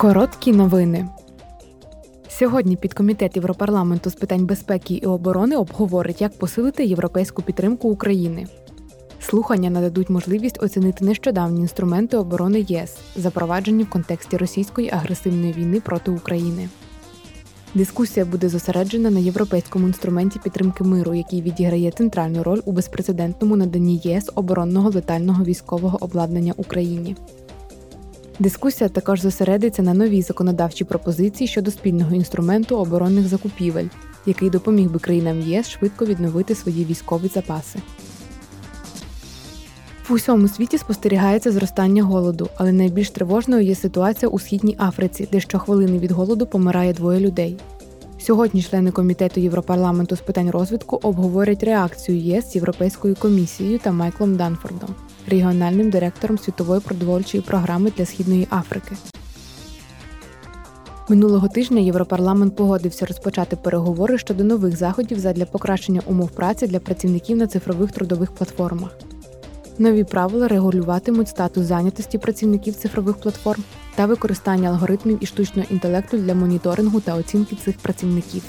Короткі новини. Сьогодні підкомітет Європарламенту з питань безпеки і оборони обговорить, як посилити європейську підтримку України. Слухання нададуть можливість оцінити нещодавні інструменти оборони ЄС, запроваджені в контексті російської агресивної війни проти України. Дискусія буде зосереджена на європейському інструменті підтримки миру, який відіграє центральну роль у безпрецедентному наданні ЄС оборонного летального військового обладнання Україні. Дискусія також зосередиться на новій законодавчій пропозиції щодо спільного інструменту оборонних закупівель, який допоміг би країнам ЄС швидко відновити свої військові запаси. В усьому світі спостерігається зростання голоду, але найбільш тривожною є ситуація у східній Африці, де щохвилини від голоду помирає двоє людей. Сьогодні члени комітету Європарламенту з питань розвитку обговорять реакцію ЄС з Європейською комісією та Майклом Данфордом, регіональним директором світової продовольчої програми для Східної Африки. Минулого тижня Європарламент погодився розпочати переговори щодо нових заходів задля покращення умов праці для працівників на цифрових трудових платформах. Нові правила регулюватимуть статус зайнятості працівників цифрових платформ та використання алгоритмів і штучного інтелекту для моніторингу та оцінки цих працівників.